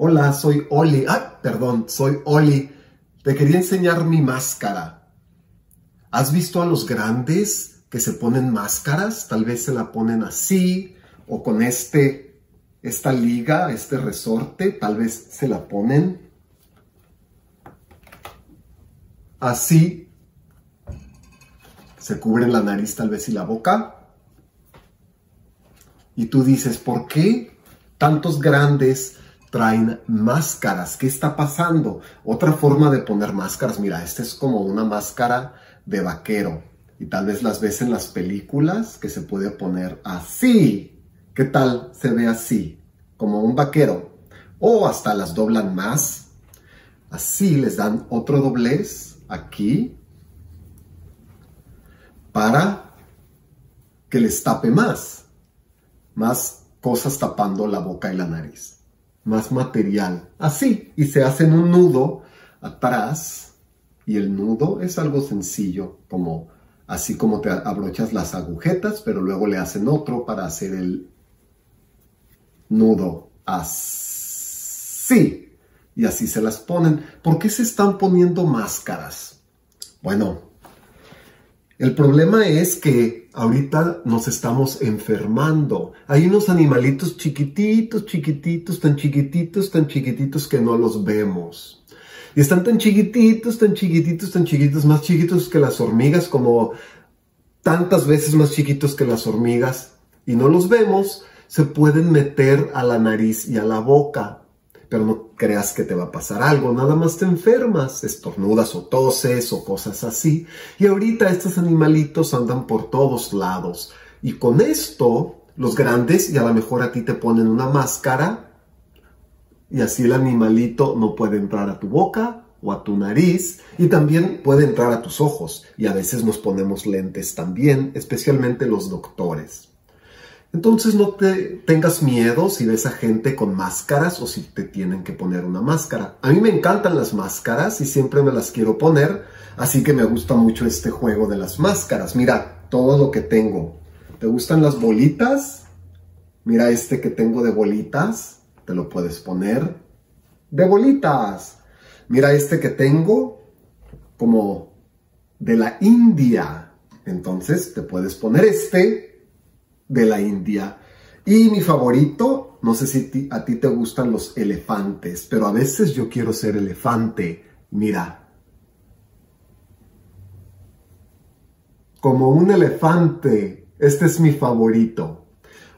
Hola, soy Oli. Ah, perdón, soy Oli. Te quería enseñar mi máscara. ¿Has visto a los grandes que se ponen máscaras? Tal vez se la ponen así o con este, esta liga, este resorte, tal vez se la ponen así. Se cubren la nariz tal vez y la boca. Y tú dices, ¿por qué tantos grandes traen máscaras. ¿Qué está pasando? Otra forma de poner máscaras, mira, esta es como una máscara de vaquero. Y tal vez las ves en las películas que se puede poner así. ¿Qué tal se ve así? Como un vaquero. O hasta las doblan más. Así les dan otro doblez aquí para que les tape más. Más cosas tapando la boca y la nariz más material. Así, y se hacen un nudo atrás, y el nudo es algo sencillo, como así como te abrochas las agujetas, pero luego le hacen otro para hacer el nudo así. Y así se las ponen. ¿Por qué se están poniendo máscaras? Bueno, el problema es que ahorita nos estamos enfermando. Hay unos animalitos chiquititos, chiquititos, tan chiquititos, tan chiquititos que no los vemos. Y están tan chiquititos, tan chiquititos, tan chiquitos, más chiquitos que las hormigas, como tantas veces más chiquitos que las hormigas, y no los vemos, se pueden meter a la nariz y a la boca pero no creas que te va a pasar algo, nada más te enfermas, estornudas o toses o cosas así. Y ahorita estos animalitos andan por todos lados. Y con esto, los grandes, y a lo mejor a ti te ponen una máscara, y así el animalito no puede entrar a tu boca o a tu nariz, y también puede entrar a tus ojos. Y a veces nos ponemos lentes también, especialmente los doctores. Entonces no te tengas miedo si ves a gente con máscaras o si te tienen que poner una máscara. A mí me encantan las máscaras y siempre me las quiero poner, así que me gusta mucho este juego de las máscaras. Mira, todo lo que tengo. ¿Te gustan las bolitas? Mira este que tengo de bolitas, te lo puedes poner. De bolitas. Mira este que tengo como de la India. Entonces te puedes poner este de la India. Y mi favorito, no sé si a ti te gustan los elefantes, pero a veces yo quiero ser elefante. Mira. Como un elefante. Este es mi favorito.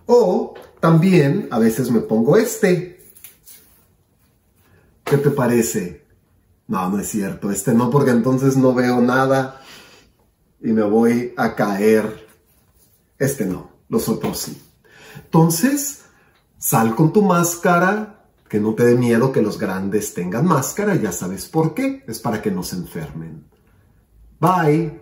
O también a veces me pongo este. ¿Qué te parece? No, no es cierto. Este no, porque entonces no veo nada y me voy a caer. Este no los otros sí. Entonces, sal con tu máscara, que no te dé miedo que los grandes tengan máscara, ya sabes por qué, es para que no se enfermen. Bye.